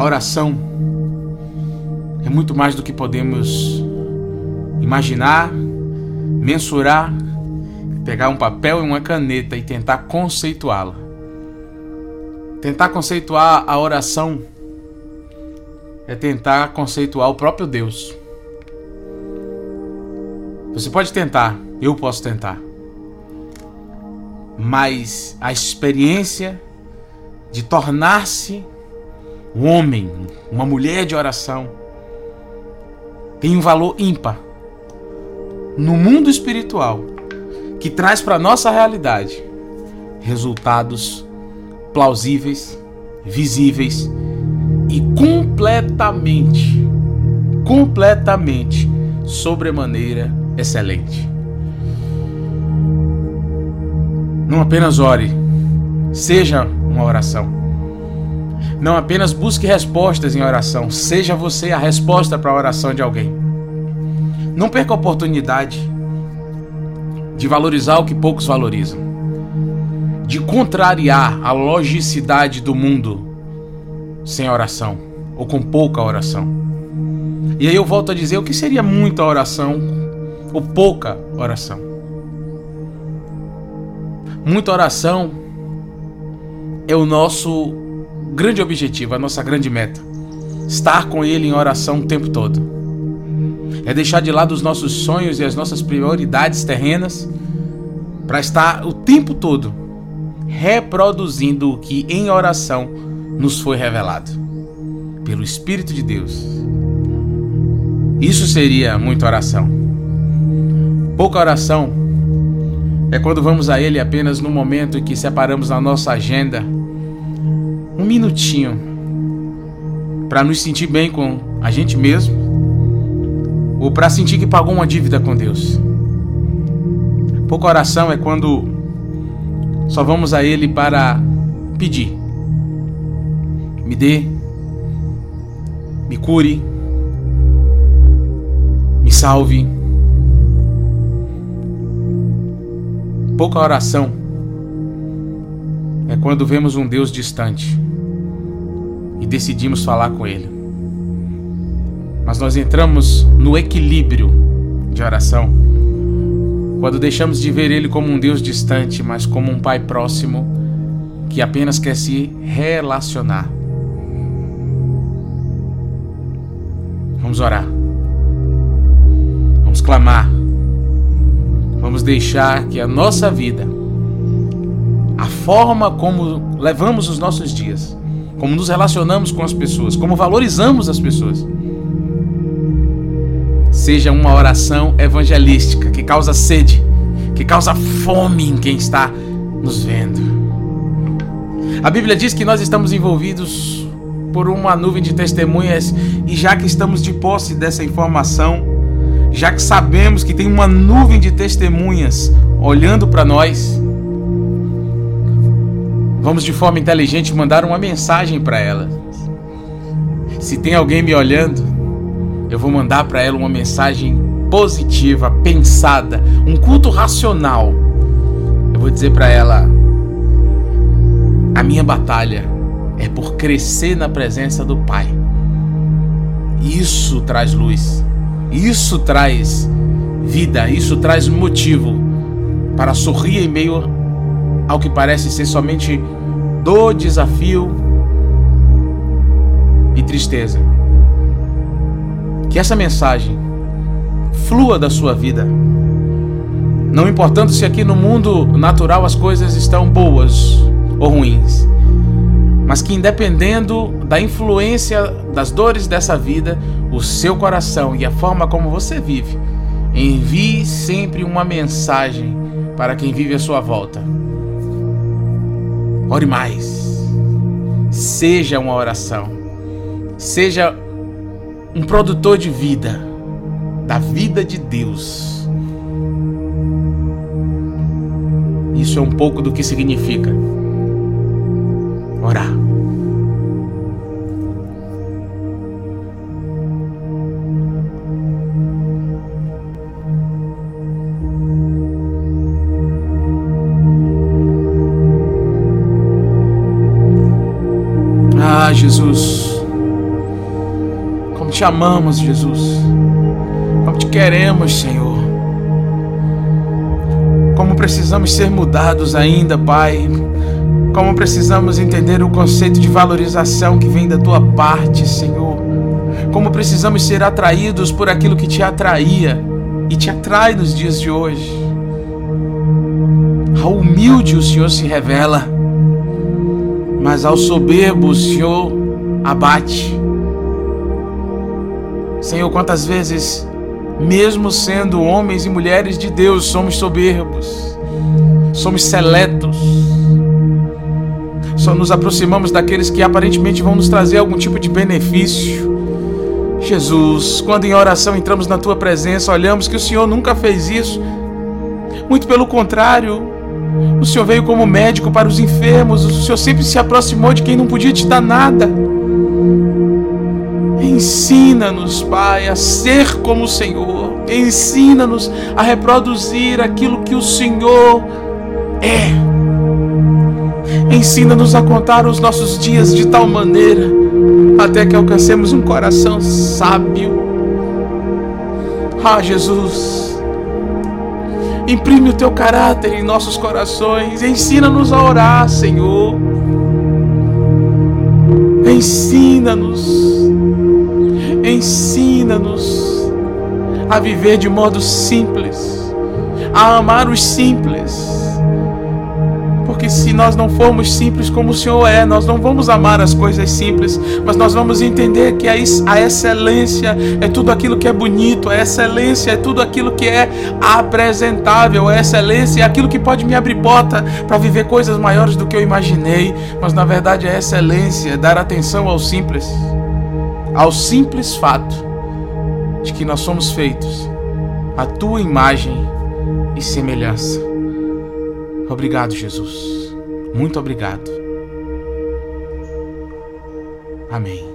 A oração é muito mais do que podemos imaginar, mensurar, pegar um papel e uma caneta e tentar conceituá-la. Tentar conceituar a oração é tentar conceituar o próprio Deus. Você pode tentar, eu posso tentar. Mas a experiência de tornar-se um homem, uma mulher de oração, tem um valor ímpar no mundo espiritual que traz para nossa realidade resultados plausíveis, visíveis e completamente, completamente sobremaneira excelente. Não apenas ore, seja uma oração. Não apenas busque respostas em oração, seja você a resposta para a oração de alguém. Não perca a oportunidade de valorizar o que poucos valorizam, de contrariar a logicidade do mundo sem oração ou com pouca oração. E aí eu volto a dizer o que seria muita oração ou pouca oração. Muita oração é o nosso grande objetivo, a nossa grande meta. Estar com Ele em oração o tempo todo. É deixar de lado os nossos sonhos e as nossas prioridades terrenas para estar o tempo todo reproduzindo o que em oração nos foi revelado pelo Espírito de Deus. Isso seria muita oração. Pouca oração é quando vamos a Ele apenas no momento em que separamos na nossa agenda um minutinho para nos sentir bem com a gente mesmo ou para sentir que pagou uma dívida com Deus. Pouca oração é quando só vamos a Ele para pedir. Me dê, me cure, me salve. Pouca oração é quando vemos um Deus distante decidimos falar com Ele. Mas nós entramos no equilíbrio de oração quando deixamos de ver Ele como um Deus distante, mas como um Pai próximo que apenas quer se relacionar. Vamos orar. Vamos clamar. Vamos deixar que a nossa vida, a forma como levamos os nossos dias, como nos relacionamos com as pessoas, como valorizamos as pessoas, seja uma oração evangelística que causa sede, que causa fome em quem está nos vendo. A Bíblia diz que nós estamos envolvidos por uma nuvem de testemunhas e já que estamos de posse dessa informação, já que sabemos que tem uma nuvem de testemunhas olhando para nós, vamos de forma inteligente mandar uma mensagem para ela. Se tem alguém me olhando, eu vou mandar para ela uma mensagem positiva, pensada, um culto racional. Eu vou dizer para ela: a minha batalha é por crescer na presença do Pai. Isso traz luz. Isso traz vida, isso traz motivo para sorrir em meio ao que parece ser somente dor, desafio e tristeza. Que essa mensagem flua da sua vida. Não importando se aqui no mundo natural as coisas estão boas ou ruins, mas que independendo da influência das dores dessa vida, o seu coração e a forma como você vive, envie sempre uma mensagem para quem vive à sua volta. Ore mais. Seja uma oração. Seja um produtor de vida, da vida de Deus. Isso é um pouco do que significa orar. Jesus, como te amamos, Jesus. Como te queremos, Senhor. Como precisamos ser mudados ainda, Pai. Como precisamos entender o conceito de valorização que vem da tua parte, Senhor. Como precisamos ser atraídos por aquilo que te atraía e te atrai nos dias de hoje. Ao humilde o Senhor se revela, mas ao soberbo o Senhor abate. Senhor, quantas vezes, mesmo sendo homens e mulheres de Deus, somos soberbos, somos seletos, só nos aproximamos daqueles que aparentemente vão nos trazer algum tipo de benefício. Jesus, quando em oração entramos na tua presença, olhamos que o Senhor nunca fez isso. Muito pelo contrário, o Senhor veio como médico para os enfermos, o Senhor sempre se aproximou de quem não podia te dar nada. Ensina-nos, Pai, a ser como o Senhor. Ensina-nos a reproduzir aquilo que o Senhor é. Ensina-nos a contar os nossos dias de tal maneira até que alcancemos um coração sábio. Ah, Jesus, imprime o teu caráter em nossos corações, ensina-nos a orar, Senhor. Ensina-nos, ensina-nos a viver de modo simples, a amar os simples. Porque se nós não formos simples como o Senhor é, nós não vamos amar as coisas simples, mas nós vamos entender que a excelência é tudo aquilo que é bonito, a excelência é tudo aquilo que é apresentável, a excelência é aquilo que pode me abrir porta para viver coisas maiores do que eu imaginei, mas na verdade a excelência é dar atenção ao simples, ao simples fato de que nós somos feitos à tua imagem e semelhança. Obrigado, Jesus. Muito obrigado. Amém.